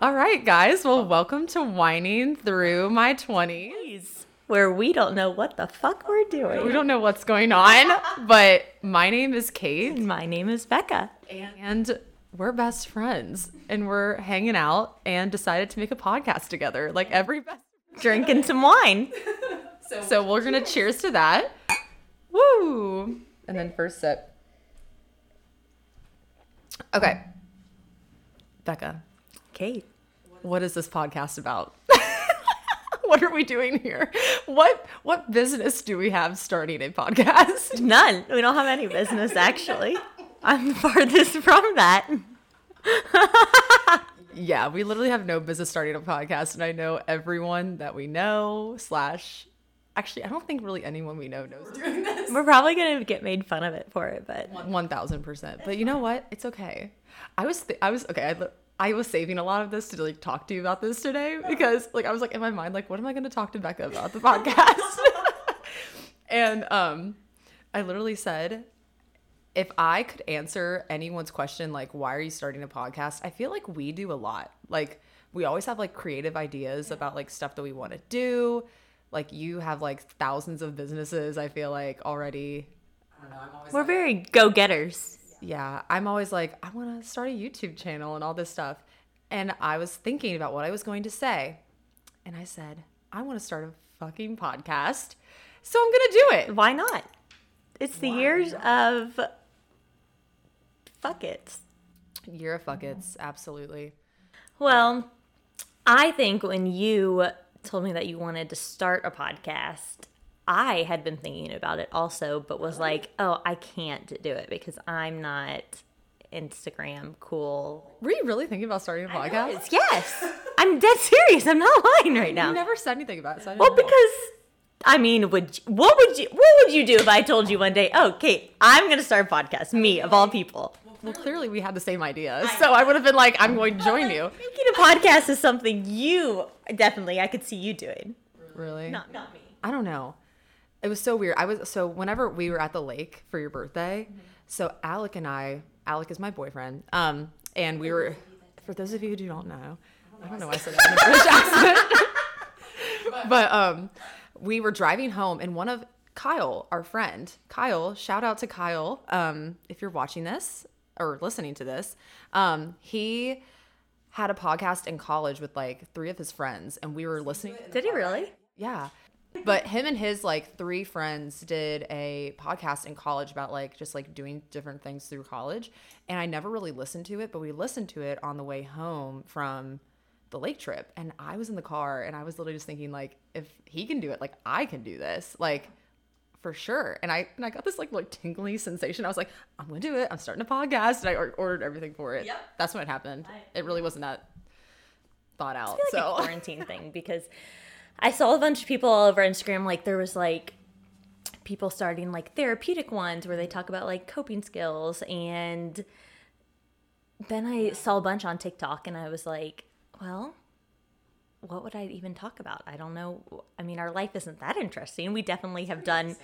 All right, guys. Well, welcome to Whining Through My 20s. Where we don't know what the fuck we're doing. We don't know what's going on, but my name is Kate, My name is Becca. and we're best friends, and we're hanging out and decided to make a podcast together, like every best. Drinking some wine. So we're gonna cheers to that. Woo! And then first sip. Okay, Becca, Kate. What is this podcast about? what are we doing here? What what business do we have starting a podcast? None. We don't have any business actually. I'm farthest from that. Yeah, we literally have no business starting a podcast, and I know everyone that we know slash. Actually, I don't think really anyone we know knows we're doing this. We're probably gonna get made fun of it for it, but One thousand percent. But you know what? It's okay. I was th- I was okay. I, I was saving a lot of this to like talk to you about this today because like I was like in my mind like what am I going to talk to Becca about the podcast? and um, I literally said if I could answer anyone's question like why are you starting a podcast? I feel like we do a lot. Like we always have like creative ideas about like stuff that we want to do. Like you have like thousands of businesses. I feel like already. I don't know. I'm always we're very go getters. Yeah, I'm always like, I want to start a YouTube channel and all this stuff. And I was thinking about what I was going to say. And I said, I want to start a fucking podcast. So I'm going to do it. Why not? It's the years of fuck it. Year of fuck it's, Absolutely. Well, I think when you told me that you wanted to start a podcast, I had been thinking about it also, but was like, oh, I can't do it because I'm not Instagram cool. Were you really thinking about starting a podcast? Yes, I'm dead serious. I'm not lying right now. You never said anything about it. So Well, because I mean, would you, what would you what would you do if I told you one day, oh, Kate, I'm gonna start a podcast, me of all people. well, clearly we had the same idea. So I would have been like, I'm going to join you. Making a podcast is something you definitely I could see you doing. Really? Not not me. I don't know. It was so weird. I was so whenever we were at the lake for your birthday, so Alec and I, Alec is my boyfriend, um, and we were. For those of you who do not know, I don't know why I said that in a British accent, but um, we were driving home, and one of Kyle, our friend, Kyle, shout out to Kyle, um, if you're watching this or listening to this, um, he had a podcast in college with like three of his friends, and we were listening. Did he really? Yeah. But him and his like three friends did a podcast in college about like just like doing different things through college. And I never really listened to it, but we listened to it on the way home from the lake trip. And I was in the car and I was literally just thinking like if he can do it, like I can do this. Like for sure. And I and I got this like like tingly sensation. I was like, I'm gonna do it. I'm starting a podcast. And I or- ordered everything for it. Yep. That's when it happened. It really wasn't that thought out. Like so a quarantine thing because I saw a bunch of people all over Instagram. Like there was like people starting like therapeutic ones where they talk about like coping skills, and then I saw a bunch on TikTok, and I was like, well. What would I even talk about? I don't know. I mean, our life isn't that interesting. We definitely have done. Well,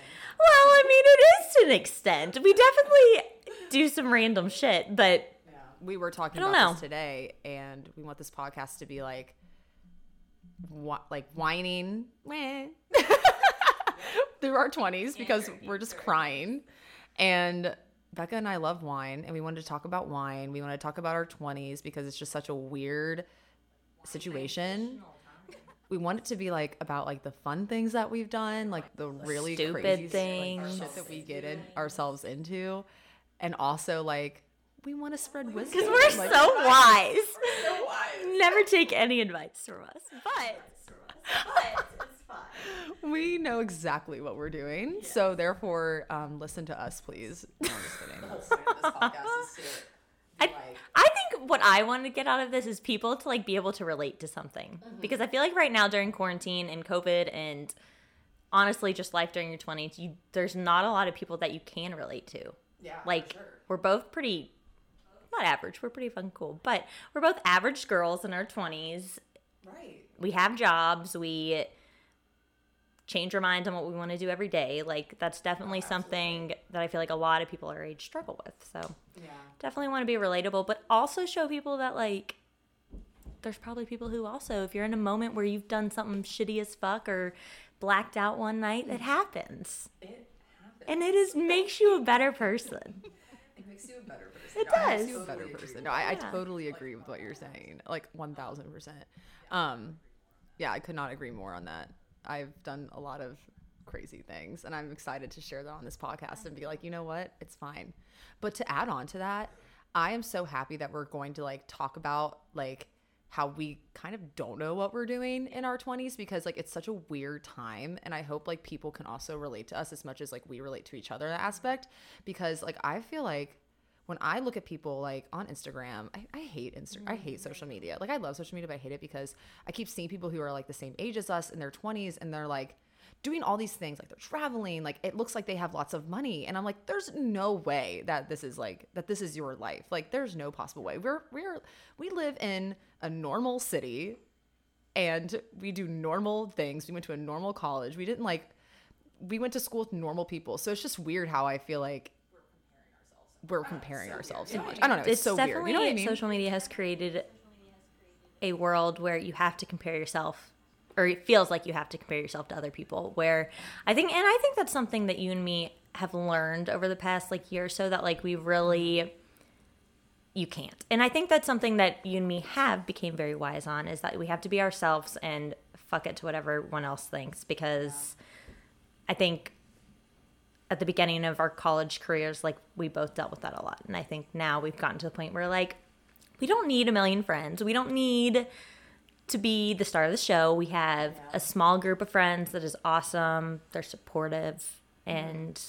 I mean, it is to an extent. We definitely do some random shit, but we were talking about know. this today, and we want this podcast to be like, like whining through our twenties because we're just crying. And Becca and I love wine, and we wanted to talk about wine. We want to talk about our twenties because it's just such a weird situation. We want it to be like about like the fun things that we've done, like the really Stupid crazy like, things. shit that we get in, ourselves into, and also like we want to spread wisdom. because we're like, so wise. Never take any advice from us, but, but it's fine. we know exactly what we're doing. So therefore, um, listen to us, please. No, I'm just kidding. This podcast is stupid. I, I think what I want to get out of this is people to like be able to relate to something because I feel like right now during quarantine and COVID and honestly just life during your 20s, you there's not a lot of people that you can relate to. Yeah, Like sure. we're both pretty not average, we're pretty fun cool, but we're both average girls in our 20s. Right. we have jobs we change our minds on what we want to do every day like that's definitely something that i feel like a lot of people our age struggle with so Yeah. definitely want to be relatable but also show people that like there's probably people who also, if you're in a moment where you've done something shitty as fuck or blacked out one night, it mm. happens. It happens. And it is makes you a better person. It makes you a better person. It does. you a better person. No, I, I Yeah. totally agree with what you're saying. Like one thousand percent. Um, yeah, I could not agree more on that. I've done a lot of crazy things, and I'm excited to share that on this podcast and be like, you know what, it's fine. But to add on to that, I am so happy that we're going to like talk about like how we kind of don't know what we're doing in our 20s because like it's such a weird time and i hope like people can also relate to us as much as like we relate to each other in that aspect because like i feel like when I look at people like on Instagram, I, I hate Insta- I hate mm. social media. Like I love social media, but I hate it because I keep seeing people who are like the same age as us in their 20s and they're like doing all these things like they're traveling like it looks like they have lots of money and i'm like there's no way that this is like that this is your life. Like there's no possible way. We're we're we live in a normal city and we do normal things. We went to a normal college. We didn't like we went to school with normal people. So it's just weird how i feel like we're uh, comparing ourselves so much. i don't know it's, so weird. You know what i mean? social media has created a world where you have to compare yourself or it feels like you have to compare yourself to other people where i think and i think that's something that you and me have learned over the past like year or so that like we really you can't. And i think that's something that you and me have became very wise on is that we have to be ourselves and fuck it to whatever everyone else thinks because i think at the beginning of our college careers like we both dealt with that a lot. And i think now we've gotten to the point where like we don't need a million friends. We don't need to be the star of the show. We have a small group of friends that is awesome. They're supportive. And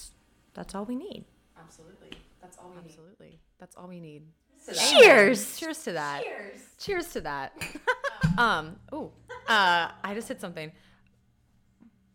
that's all we need. Absolutely. That's all we need. absolutely. That's all we need. Cheers cheers! To that. Cheers. To that. Um oh uh i just hit something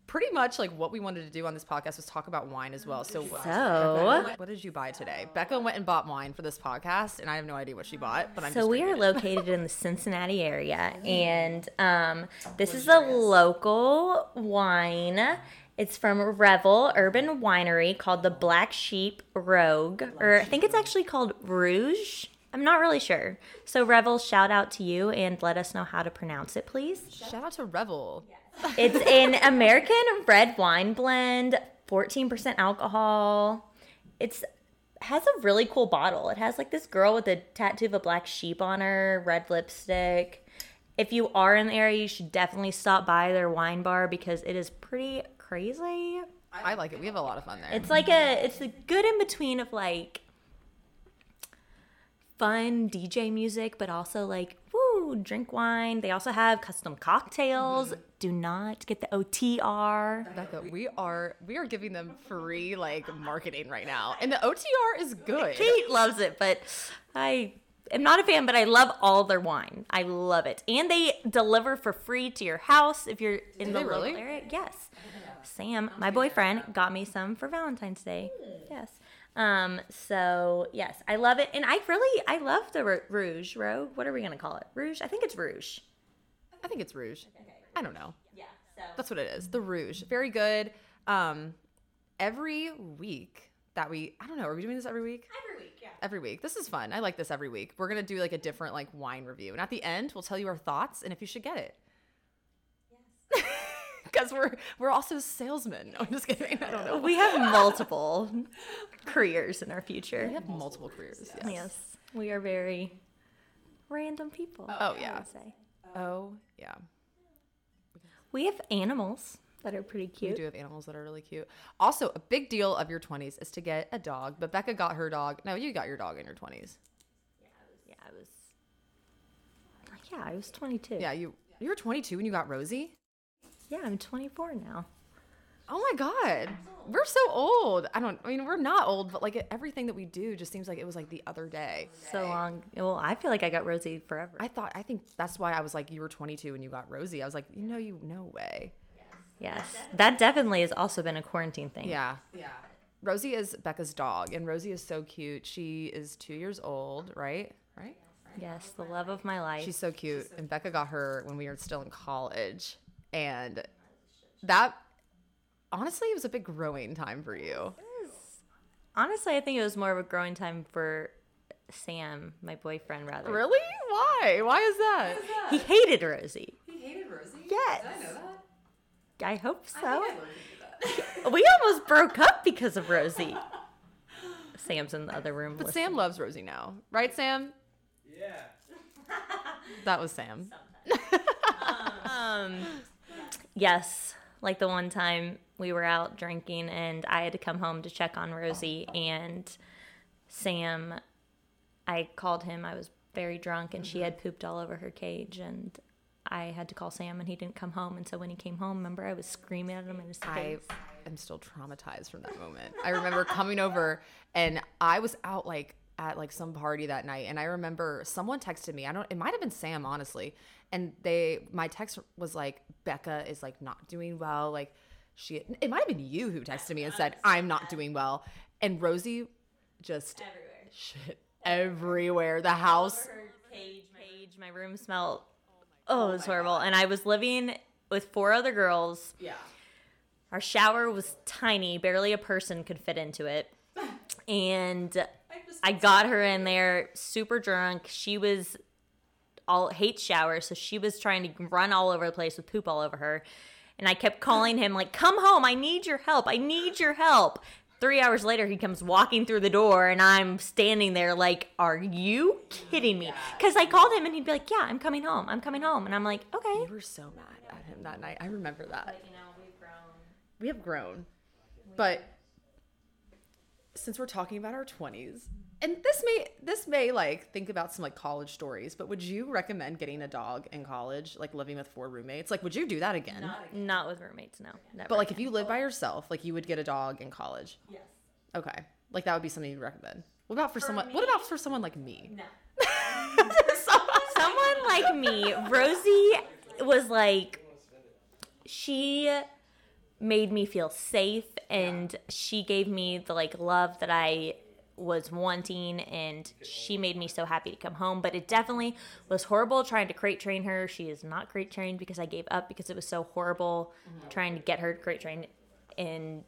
pretty much like what we wanted to do on this podcast was talk about wine as well so So- what did you buy today becca went and bought wine for this podcast and i have no idea what she bought but i'm So just we are it. located in the Cincinnati area, and um, this is a local wine. It's from Revel Urban Winery called the Black Sheep Rogue, or I think it's actually called Rouge. I'm not really sure. So Revel, shout out to you and let us know how to pronounce it, please. shout out to revel It's an American red wine blend, 14% alcohol. It's has a really cool bottle. It has like this girl with a tattoo of a black sheep on her, red lipstick. If you are in the area, you should definitely stop by their wine bar because it is pretty crazy. i like it we have a lot of fun there It's like a it's a good in between of like fun DJ music, but also like woo, drink wine. They also have custom cocktails. Mm-hmm. Do not get the OTR. Becca, we are we are giving them free like marketing right now, and the OTR is good. Kate loves it, but I am not a fan, but I love all their wine. I love it. And they deliver for free to your house if you're in the they local really? area. Yes. Sam, my boyfriend, got me some for Valentine's Day. Yes. Um, so yes, I love it. And I really I love the Rouge Rogue. What are we gonna call it? Rouge? I think it's Rouge. I think it's Rouge. Okay. I don't know. Yeah. So That's what it is. The Rouge. Very good. Um, every week that we, I don't know, are we doing this every week? every week, yeah. Every week. This is fun. I like this every week. We're gonna do like a different like wine review, and at the end, we'll tell you our thoughts and if you should get it. Because we're we're also salesmen. No, I'm just kidding. I don't know. We have multiple careers in our future. We have multiple careers. Yes. Yes, we are very random people. Oh, I yeah. say. Oh yeah. We have animals that are pretty cute. We cute. do have animals that are really cute. Also, a big deal of your 20s is to get a dog. But Becca got her dog. No, you got your dog in your 20s. Yeah, I was. Yeah, I was 22. Yeah, you you were 22 when you got Rosie. Yeah, I'm 24 now. Oh my god, we're so old. I don't. I mean, we're not old, but like everything that we do just seems like it was like the other day. So long. Well, I feel like I got Rosie forever. I thought. I think that's why I was like, you were 22 when you got Rosie. I was like, you know, you no way. yes, that definitely has also been a quarantine thing. Yeah. Yeah. Rosie is Becca's dog, and Rosie is so cute. She is two years old, right? Right. Yes, the love of my life. She's so cute. And Becca got her when we were still in college. And that honestly it was a big growing time for you. Honestly, I think it was more of a growing time for Sam, my boyfriend, rather. Really? Why? Why? Why is that? He hated Rosie. He hated Rosie. Yes. Did I know that? I hope so. I think I learned to do that. we almost broke up because of Rosie. Sam's in the other room. But listening. Sam loves Rosie now, right, Sam? Yeah. That was Sam. Um, yes, like the one time we were out drinking and I had to come home to check on Rosie and Sam, I called him. I was very drunk and she had mm-hmm. pooped all over her cage and I had to call Sam and he didn't come home. And so when he came home, remember I was screaming at him in his I am still traumatized from that moment. I remember coming over and I was out like at like some party that night and I remember someone texted me. I don't it might have been Sam honestly. And they my text was like Becca is like not doing well. Like she it might have been you who texted me and said I'm not doing well. And Rosie just Everywhere. shit everywhere. The house cage, cage, my room smelled. Oh, it was oh horrible. And I was living with four other girls. Yeah. Our shower was tiny, barely a person could fit into it. And I got her in there super drunk. She was all hates showers, so she was trying to run all over the place with poop all over her. And I kept calling him like, "Come home! I need your help! I need your help!" Three hours later, he comes walking through the door, and I'm standing there like, "Are you kidding me?" Because I called him, and he'd be like, "Yeah, I'm coming home. I'm coming home," and I'm like, "Okay." We were so mad at him that night. I remember that. you know, we've grown. we have grown but since we're talking about our 20s and this may this may like think about some like college stories but would you recommend getting a dog in college like living with four roommates? Like would you do that again? Not with roommates, no. Never. but like if you live by yourself like you would get a dog in college? Yes. okay. Like that would be something you'd recommend. What about for, someone what about for someone like me? No. Someone like me, Rosie was like, she made me feel safe and she gave me the like love that I was wanting and she made me so happy to come home. But it definitely was horrible trying to crate train her. She is not crate trained because i gave up because it was so horrible trying to get her to crate train in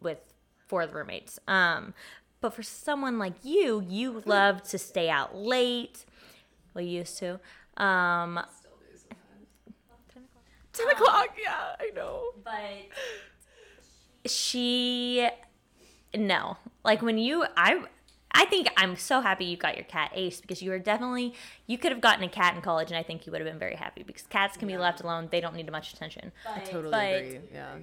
with four of the roommates. Um but for someone like you you love to stay out late. We used to. Um 10 o'clock yeah i know. But she no like when you i i think i'm so happy you got your cat ace because you were definitely you could have gotten a cat in college and i think you would have been very happy because cats can be left alone. They don't need much attention. I totally But- agree yeah.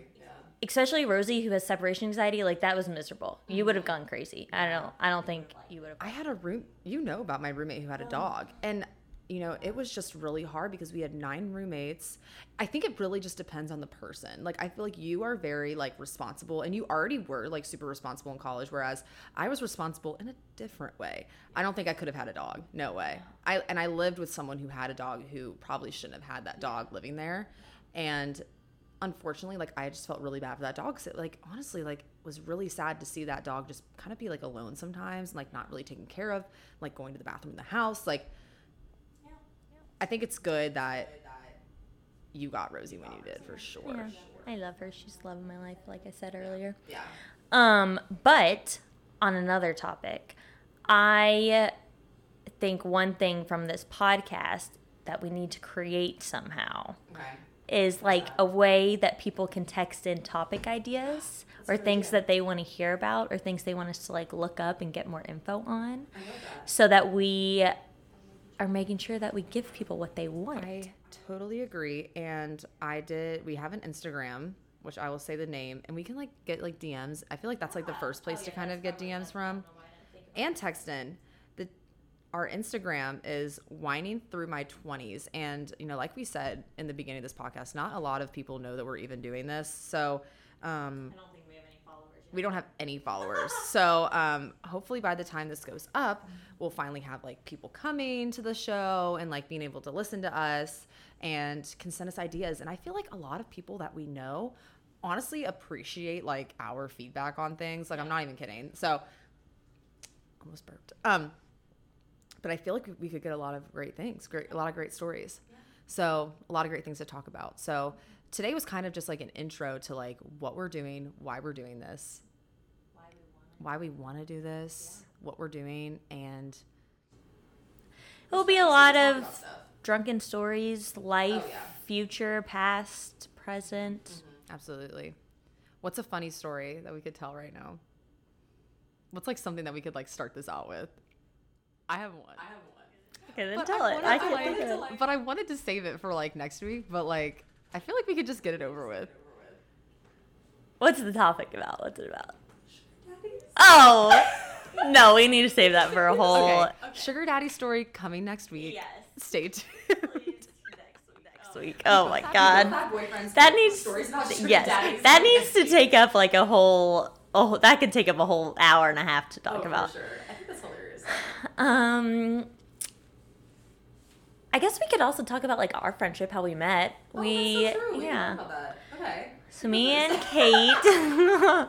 Especially rosie who has separation anxiety like that was miserable. You would have mm-hmm. gone crazy. I don't i don't think you would have I had a room, you know about my roommate who had a oh. dog. And, you know, it was just really hard because we had nine roommates. I think it really just depends on the person. Like, I feel like you are very, like, responsible and you already were, like, super responsible in college, whereas I was responsible in a different way. I don't think I could have had a dog. No way. I, and I lived with someone who had a dog who probably shouldn't have had that dog living there. And, unfortunately like i just felt really bad for that dog because it like honestly like was really sad to see that dog just kind of be like alone sometimes and like not really taken care of like going to the bathroom in the house like i think it's good that you got rosie when you did for sure. Yeah, i love her. She's love of my life like i said earlier. Yeah. Um, but on another topic, I think one thing from this podcast that we need to create somehow okay. is like a way that people can text in topic ideas or things that they want to hear about or things they want us to like look up and get more info on so that we are making sure that we give people what they want. I totally agree. And I did, we have an Instagram, which I will say the name, and we can like get like DMs. I feel like that's like the first place to kind of get DMs from. And text in. The our Instagram is whining through my 20s. And, you know, like we said in the beginning of this podcast, not a lot of people know that we're even doing this. So, um, I don't think we have any followers we don't have any followers. So um, hopefully by the time this goes up, we'll finally have like people coming to the show and like being able to listen to us and can send us ideas. And I feel like a lot of people that we know honestly appreciate like our feedback on things. Like I'm not even kidding. So almost burped. Um, but I feel like we could get a lot of great things, great, a lot of great stories. So a lot of great things to talk about. So today was kind of just like an intro to like what we're doing, why we're doing this, why we want to do this, what we're doing, and It will be a lot of drunken stories, life, Oh, yeah. future, past, present. Mm-hmm. Absolutely. What's a funny story that we could tell right now? What's like something that we could like start this out with? I have one. I have one. Okay, then But tell I it. I can like- it. But I wanted to save it for like next week, but like I feel like we could just get it over with. What's the topic about? What's it about? Oh no, we need to save that for a whole. Okay. Sugar daddy story coming next week. Yes. Stay tuned. Next week. Oh my god. That needs yes. That needs to take up like a whole. Oh, that could take up a whole hour and a half to talk about. I think that's hilarious. Um, I guess we could also talk about like our friendship, how we met. we yeah. Okay. So me and Kate,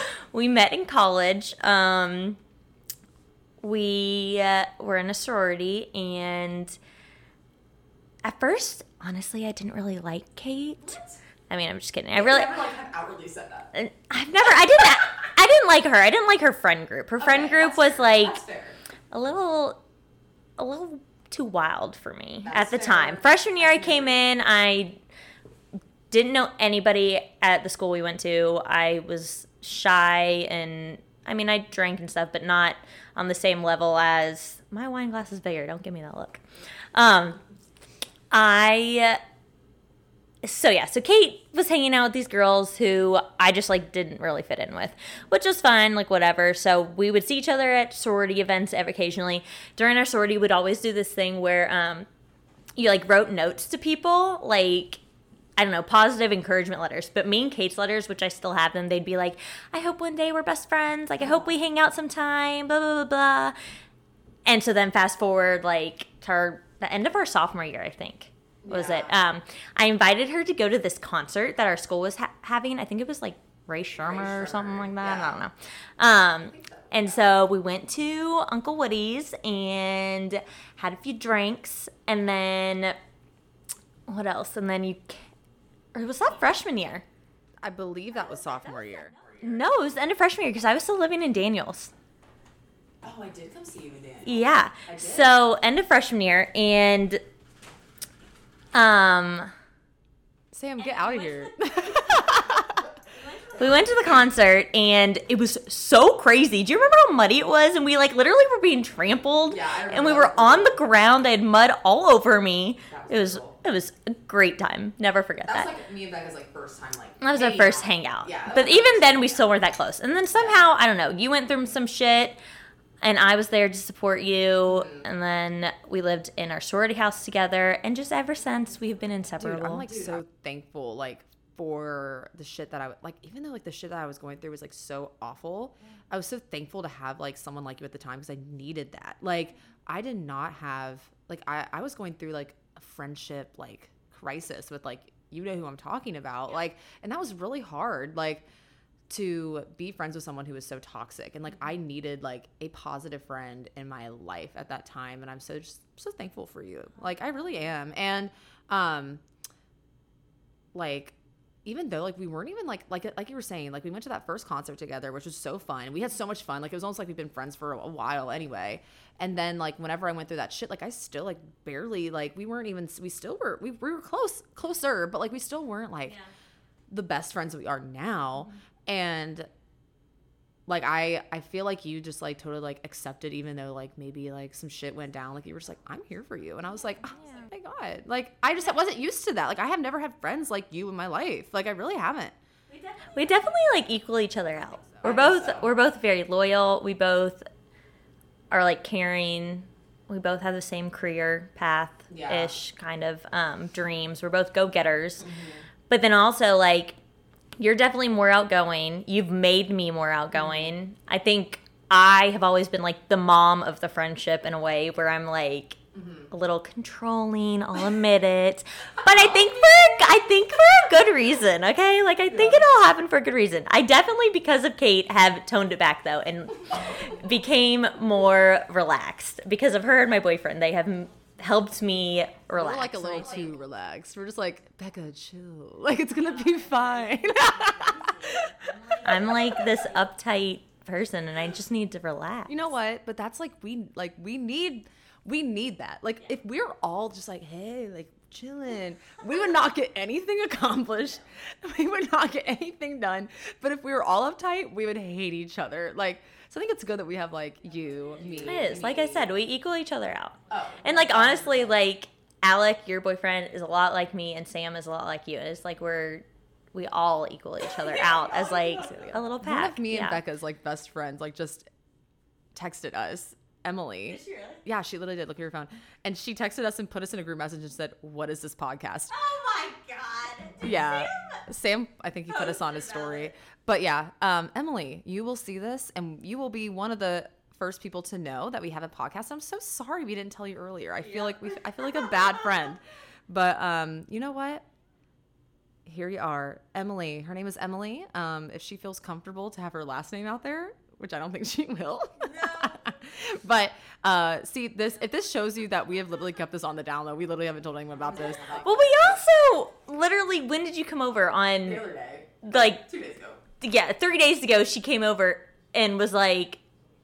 we met in college. Um, we uh, were in a sorority, and at first, honestly, I didn't really like Kate. I mean, I'm just kidding. I really, like have outwardly said that. I've never, I didn't, I didn't like her. I didn't like her friend group. Her friend group was like fair. a little, a little too wild for me That's at the fair. time. Freshman year, I came in. I didn't know anybody at the school we went to. I was shy and I mean, I drank and stuff, but not on the same level as my wine glass is bigger. Don't give me that look. Um, I so yeah, so Kate was hanging out with these girls who I just like didn't really fit in with, which was fine, like whatever. So we would see each other at sorority events occasionally. During our sorority, we'd always do this thing where um, you like wrote notes to people, like I don't know, positive encouragement letters. But me and Kate's letters, which I still have them, they'd be like, I hope one day we're best friends. Like I hope we hang out sometime. Blah blah blah blah. And so then fast forward like to our, the end of our sophomore year, I think was it. Um, I invited her to go to this concert that our school was ha- having. I think it was like Rae Sremmurd or something like that. I don't know. Um, and so we went to Uncle Woody's and had a few drinks, and then what else? And then you, or was that freshman year? I believe that was sophomore year. No, it was the end of freshman year because I was still living in Daniels. Oh, I did come see you in Daniel. Yeah. I did. So end of freshman year, and um. Sam, get out of here. We went to the concert and it was so crazy. Do you remember how muddy it was? And we like literally were being trampled. Yeah, I remember and we were on the ground. I had mud all over me. Was It was cool. it was a great time. Never forget That that. was like me and Becca's like first time like. that was our first out. hangout. Yeah. but even then, first we still weren't that close. And then somehow, I don't know, you went through some shit, and I was there to support you. And then we lived in our sorority house together, and just ever since, we've been inseparable. Dude, I'm like so thankful, like for the shit that I like. Even though like the shit that I was going through was like so awful, I was so thankful to have like someone like you at the time because I needed that. Like I did not have like I I was going through like a friendship like crisis with like you know who I'm talking about. Like and that was really hard. Like to be friends with someone who was so toxic. And like I needed like a positive friend in my life at that time. And I'm so just so thankful for you. Like I really am. And um like even though like we weren't even like like like you were saying like we went to that first concert together which was so fun. We had so much fun. Like it was almost like we've been friends for a while anyway. And then like whenever i went through that shit like i still like barely like we weren't even we still were we, we were close closer but like we still weren't like the best friends we are now and like i i feel like you just like totally like accepted even though like maybe like some shit went down. Like you were just like i'm here for you. And i was like oh my god. Like i just wasn't used to that. Like i have never had friends like you in my life. Like i really haven't. We definitely like equal each other out. We're both we're both very loyal. We both are like caring. We both have the same career path ish kind of um, dreams. We're both go getters, but then also like you're definitely more outgoing. You've made me more outgoing. I think I have always been like the mom of the friendship in a way where I'm like mm-hmm. a little controlling. I'll admit it, but I think for I think for a good reason. Okay, like I think it all happened for a good reason. I definitely because of Kate have toned it back though and became more relaxed because of her and my boyfriend. They have helped me relax. we're like a little too relaxed we're just like becca chill like it's gonna be fine I'm like this uptight person and I just need to relax. you know what but that's like we like we need We need that. Like if we're all just like, hey, like chilling, we would not get anything accomplished. We would not get anything done. But if we were all uptight, we would hate each other. Like so I think it's good that we have like you, me. It is. Like I said, we equal each other out. Oh. And like honestly, like Alec, your boyfriend, is a lot like me, and Sam is a lot like you. It's like we're we all equal each other out as like a little One pack. of me and Becca's like best friends like just texted us. Emily. she really? Yeah, she literally did. Look at your phone. And she texted us and put us in a group message and said, What is this podcast? Oh my god. yeah. Sam, I think he put us on his story. it. But yeah, um, Emily, you will see this and you will be one of the first people to know that we have a podcast. I'm so sorry we didn't tell you earlier. I feel like we I feel like a bad friend. But um, you know what? Here you are. Emily. Her name is Emily. Um, if she feels comfortable to have her last name out there, which I don't think she will. but uh, see this if this shows you that we have literally kept this on the down low. We literally haven't told anyone about this. Well, we also literally. When did you come over? On the other day. like Two days ago. Yeah, three days ago, she came over and was like,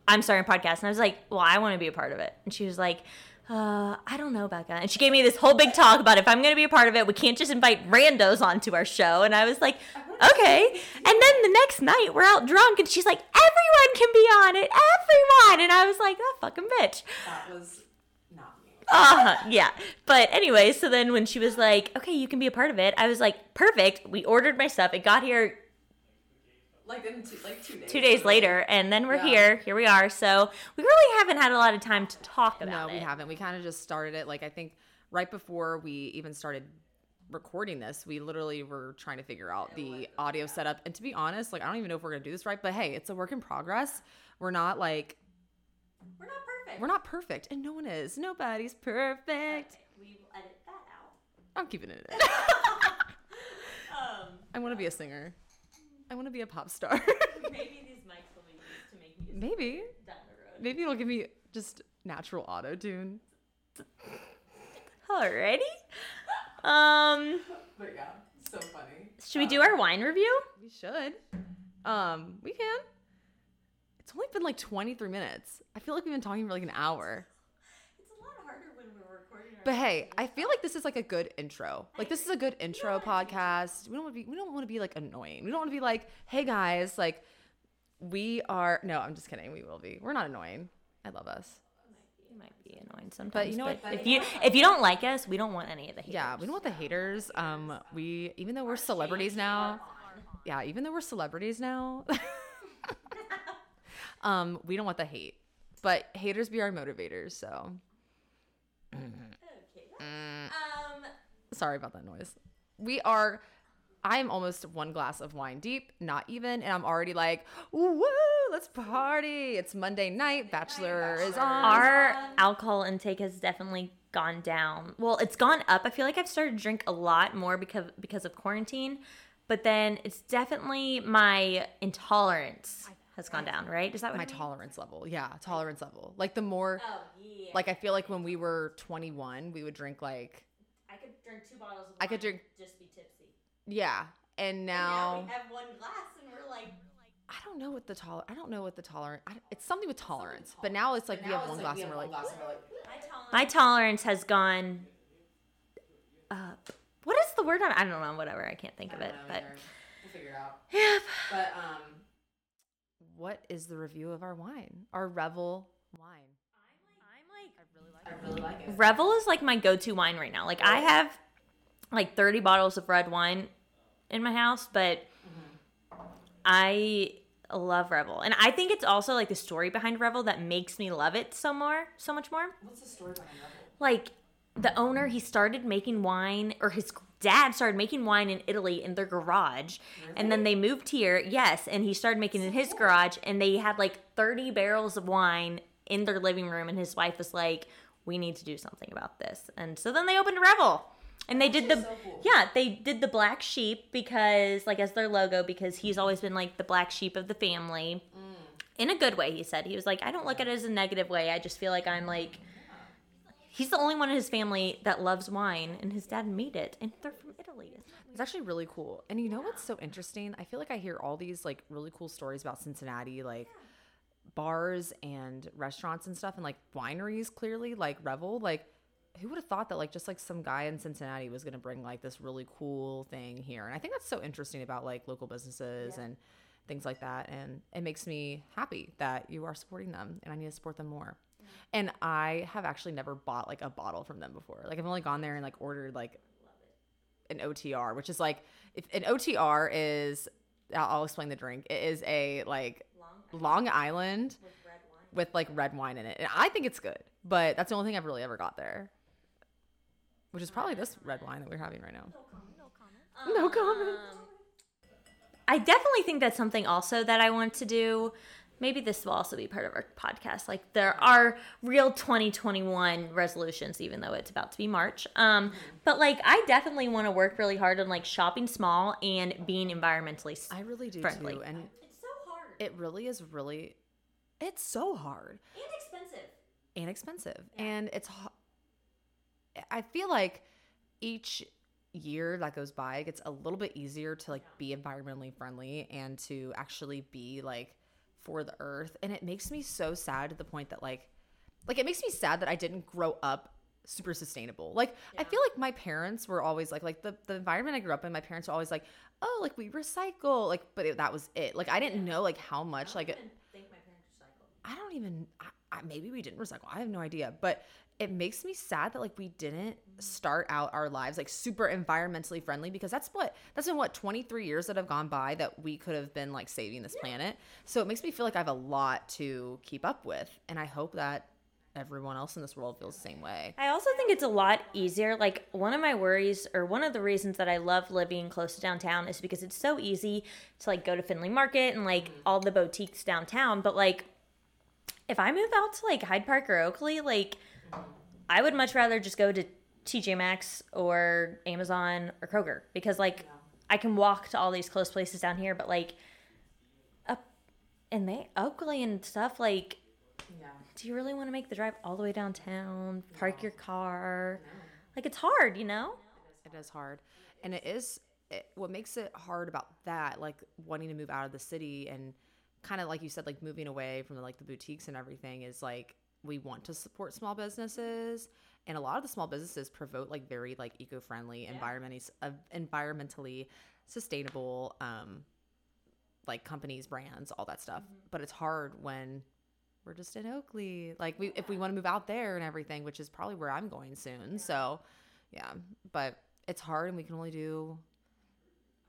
"I'm starting a podcast," and I was like, "Well, I want to be a part of it," and she was like. Uh, I don't know, about that. And she gave me this whole big talk about if I'm going to be a part of it, we can't just invite randos onto our show. And I was like, okay. And then the next night, we're out drunk, and she's like, everyone can be on it, everyone. And I was like, that fucking bitch. That was not me. Uh, yeah. But anyway, so then when she was like, okay, you can be a part of it, I was like, perfect. We ordered my stuff. It got here Like in two, like two days. two days later, and then we're Yeah. here. Here we are. So we really haven't had a lot of time to talk about. It. No, we it. haven't. We kind of just started it. Like I think right before we even started recording this, we literally were trying to figure out the audio setup. And to be honest, like I don't even know if we're gonna do this right. But hey, it's a work in progress. We're not like We're not perfect. we're not perfect, and no one is. Nobody's perfect. We will edit that out. I'm keeping it. in. Um, I want to be a singer. I want to be a pop star. maybe these mics will be used to make me Maybe. down the road. Maybe it'll give me just natural auto tune. Alrighty. Um, But yeah, so funny. should we do our wine review? We should. Um, we can. It's only been like 23 minutes. I feel like we've been talking for like an hour. It's a lot harder when we're recording. But hey, I feel like this is like a good intro. Like this is a good intro podcast. We don't want to be we don't want to be like annoying. We don't want to be like, "Hey guys, like we are No, I'm just kidding. We will be. We're not annoying. I love us. You might be annoying sometimes. But you know what? If you if you don't like us, we don't want any of the haters. Yeah, we don't want the haters. Um we even though we're celebrities now, yeah, even though we're celebrities now, um we don't want the hate. But haters be our motivators, so. sorry about that noise. We are I am almost one glass of wine deep, not even, and I'm already like, woo, let's party. It's Monday night, Bachelor is on. Our alcohol intake has definitely gone down. Well, it's gone up. I feel like I've started to drink a lot more because because of quarantine, but then it's definitely my intolerance has gone down. Right? Is that what my I mean? tolerance level. Yeah, tolerance level. Like the more Oh yeah. like I feel like when we were 21, we would drink like I could drink two bottles. Of I could drink- just be tipsy. yeah, and now we have one glass and we're like. I don't know what the toler I don't know what the tolerance. It's something with tolerance, but now it's like we have one glass and we're like, My tolerance has gone up. What is the word on? I don't know. Whatever. I can't think of it. But we'll figure it out. Yep. But um, what is the review of our wine? Our Revel wine. I really like it. Revel is like my go-to wine right now. Like I have like 30 bottles of red wine in my house, but mm-hmm. I love Revel. And I think it's also like the story behind Revel that makes me love it so more, so much more. What's the story behind Revel? Like the owner, he started making wine or his dad started making wine in Italy in their garage. And then they moved here. Yes, and he started making it in his garage and they had like 30 barrels of wine in their living room and his wife was like, "We need to do something about this." And so then they opened Revel. And they did the yeah they did the black sheep because like as their logo because he's always been like the black sheep of the family in a good way he said he was like i don't look at it as a negative way i just feel like i'm like he's the only one in his family that loves wine and his dad made it and they're from italy It's actually really cool. And you know what's so interesting? I feel like I hear all these like really cool stories about Cincinnati, like bars and restaurants and stuff and like wineries clearly like Revel like who would have thought that like just like some guy in Cincinnati was going to bring like this really cool thing here and I think that's so interesting about like local businesses and things like that and it makes me happy that you are supporting them and I need to support them more. And I have actually never bought like a bottle from them before. Like I've only gone there and like ordered like an OTR, which is like if an OTR is I'll, I'll explain the drink. It is a like Long Island with like red wine in it. And I think it's good, but that's the only thing I've really ever got there. Which is probably this red wine that we're having right now. No comment. No comment. Um, I definitely think that's something also that I want to do. Maybe this will also be part of our podcast. Like there are real 2021 resolutions, even though it's about to be March. Um, but like I definitely want to work really hard on like shopping small and being environmentally. s- I really do Friendly. too. And It's so hard it really is really it's so hard. and expensive. and expensive. And it's I feel like each year that goes by it gets a little bit easier to like be environmentally friendly and to actually be like for the earth and it makes me so sad to the point that like like it makes me sad that I didn't grow up super sustainable. Like I feel like my parents were always like like the, the environment I grew up in, my parents were always like, "Oh, like we recycle." Like but it, that was it. Like I didn't know like how much like it, think my parents recycled. I don't even. I, I, maybe we didn't recycle. I have no idea. But it makes me sad that like we didn't mm-hmm. start out our lives like super environmentally friendly because that's what that's been what 23 years that have gone by that we could have been like saving this planet. So it makes me feel like I have a lot to keep up with, and I hope that everyone else in this world feels the same way. I also think it's a lot easier. Like one of my worries, or one of the reasons that I love living close to downtown, is because it's so easy to like go to Findlay Market and like mm-hmm. all the boutiques downtown. But like, if I move out to like Hyde Park or Oakley, like I would much rather just go to TJ Maxx or Amazon or Kroger because like I can walk to all these close places down here. But like up and they Oakley and stuff like Yeah. Do you really want to make the drive all the way downtown, park your car? Like it's hard, you know? It is hard. And it is it, what makes it hard about that, like wanting to move out of the city and kind of like you said, like moving away from the, like the boutiques and everything is like we want to support small businesses and a lot of the small businesses promote like very like eco-friendly environmentally uh, environmentally sustainable um like companies brands all that stuff but it's hard when we're just in Oakley. Like we if we want to move out there and everything, which is probably where I'm going soon. So, yeah, but it's hard and we can only do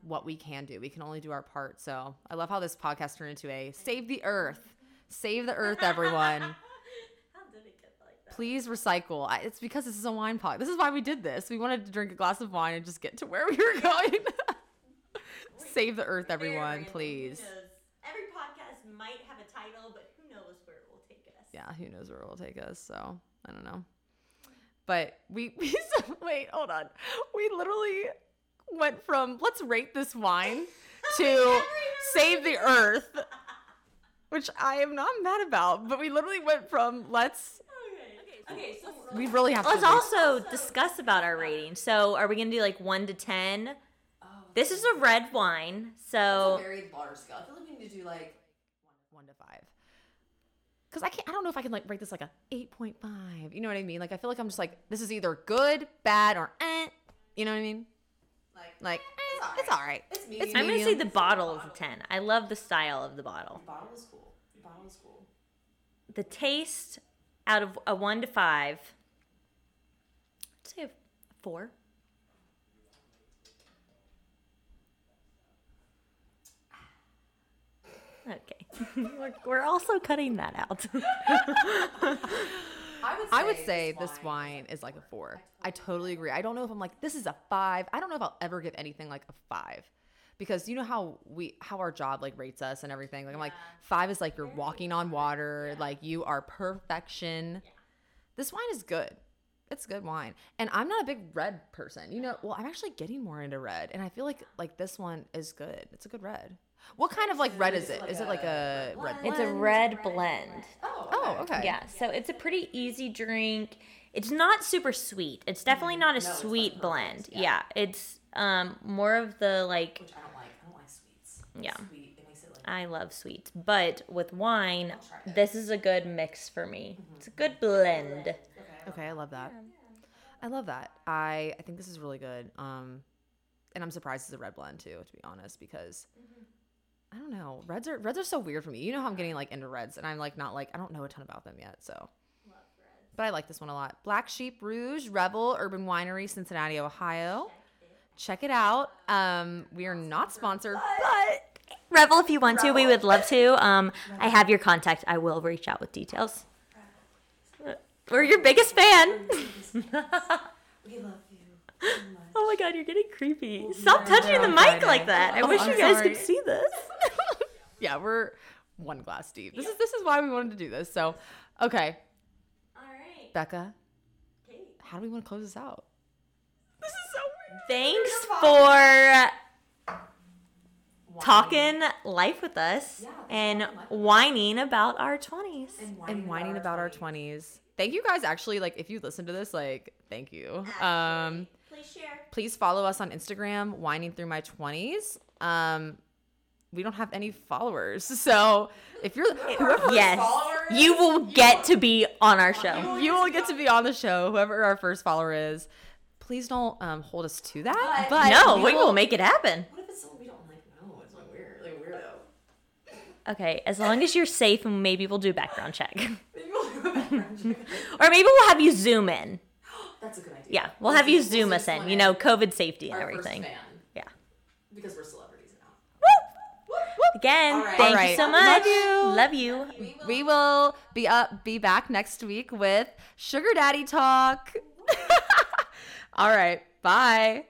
what we can do. We can only do our part. So, I love how this podcast turned into a save the earth. Save the earth everyone. How did it get like that? Please recycle. I, it's because this is a wine pod. This is why we did this. We wanted to drink a glass of wine and just get to where we were going. Save the earth everyone, please. Every podcast might have a title, but who knows where it will take us. Yeah, who knows where it will take us? So I don't know. But we, we wait, hold on. We literally went from let's rate this wine to save the earth, which I am not mad about. But we literally went from let's. Okay. Okay. So We really have to let's to. also discuss about our rating. So, are we gonna do like one to ten? Oh, this is a red wine, so very water scale. I feel like we need to do like one to five. Cause I can't. I don't know if I can like rate this like a eight point five. You know what I mean? Like I feel like I'm just like this is either good, bad, or eh. You know what I mean? Like like eh, it's all right. It's medium. I'm gonna say the bottle is a ten. I love the style of the bottle. The bottle is cool. The bottle is cool. The taste, out of a one to five, I'd say a four. Okay, we're, we're also cutting that out. I would say, this wine is like a four. I totally agree. I don't know if I'm like this is a five. I don't know if I'll ever give anything like a five. Because you know how we how our job like rates us and everything. Like I'm like five is like you're walking on water, like you are perfection. This wine is good. It's good wine. And I'm not a big red person. You know, well, I'm actually getting more into red and I feel like like this one is good. It's a good red. What kind of like red is it? Is it like a red it's a red blend. Oh, okay. Yeah, so it's a pretty easy drink. It's not super sweet. It's definitely not a sweet blend. Yeah. it's um more of the like Which I don't like. I don't like sweets. Yeah. Sweet. It makes it like I love sweets, but with wine, this is a good mix for me. It's a good blend. Okay, I love that. I love that. I I think this is really good. Um, and I'm surprised it's a red blend too, to be honest, because I don't know. Reds are reds are so weird for me. You know how I'm getting like into reds, and I'm like not like I don't know a ton about them yet. So, but I like this one a lot. Black Sheep Rouge Revel Urban Winery, Cincinnati, Ohio. Check it out. Um, we are not sponsored, but Revel, if you want to, we would love to. Um, I have your contact. I will reach out with details. We're your biggest fan. We love you. so much. Oh my god, you're getting creepy. Stop touching the mic like that. I Oh, wish I'm you guys sorry. could see this. yeah, we're one glass deep. This is this is why we wanted to do this. So, okay, All right. Becca, how do we want to close this out? This is so weird. Thanks for talking life with us and whining about our 20s. and whining about our 20s. Thank you guys actually like if you listen to this like thank you. Um Please share. please follow us on Instagram whining through my 20s. Um we don't have any followers. So, if you're whoever Yes. You will get to be on our show. you will get to be on the show whoever our first follower is. Please don't um, hold us to that. But, No, we will make it happen. What if it's someone we don't like? No, it's like weird, like weirdo. Okay, as long as you're safe, and maybe we'll do a background check. Maybe we'll do a background check. Or maybe we'll have you zoom in. That's a good idea. Yeah, we'll have you We'll zoom us in. You know, COVID safety and our first everything. fan, Yeah. because we're celebrities now. Woo! Again, All right. thank All you so much. Love much. you. Love you. we will be up be back next week with Sugar Daddy Talk. All right. Bye.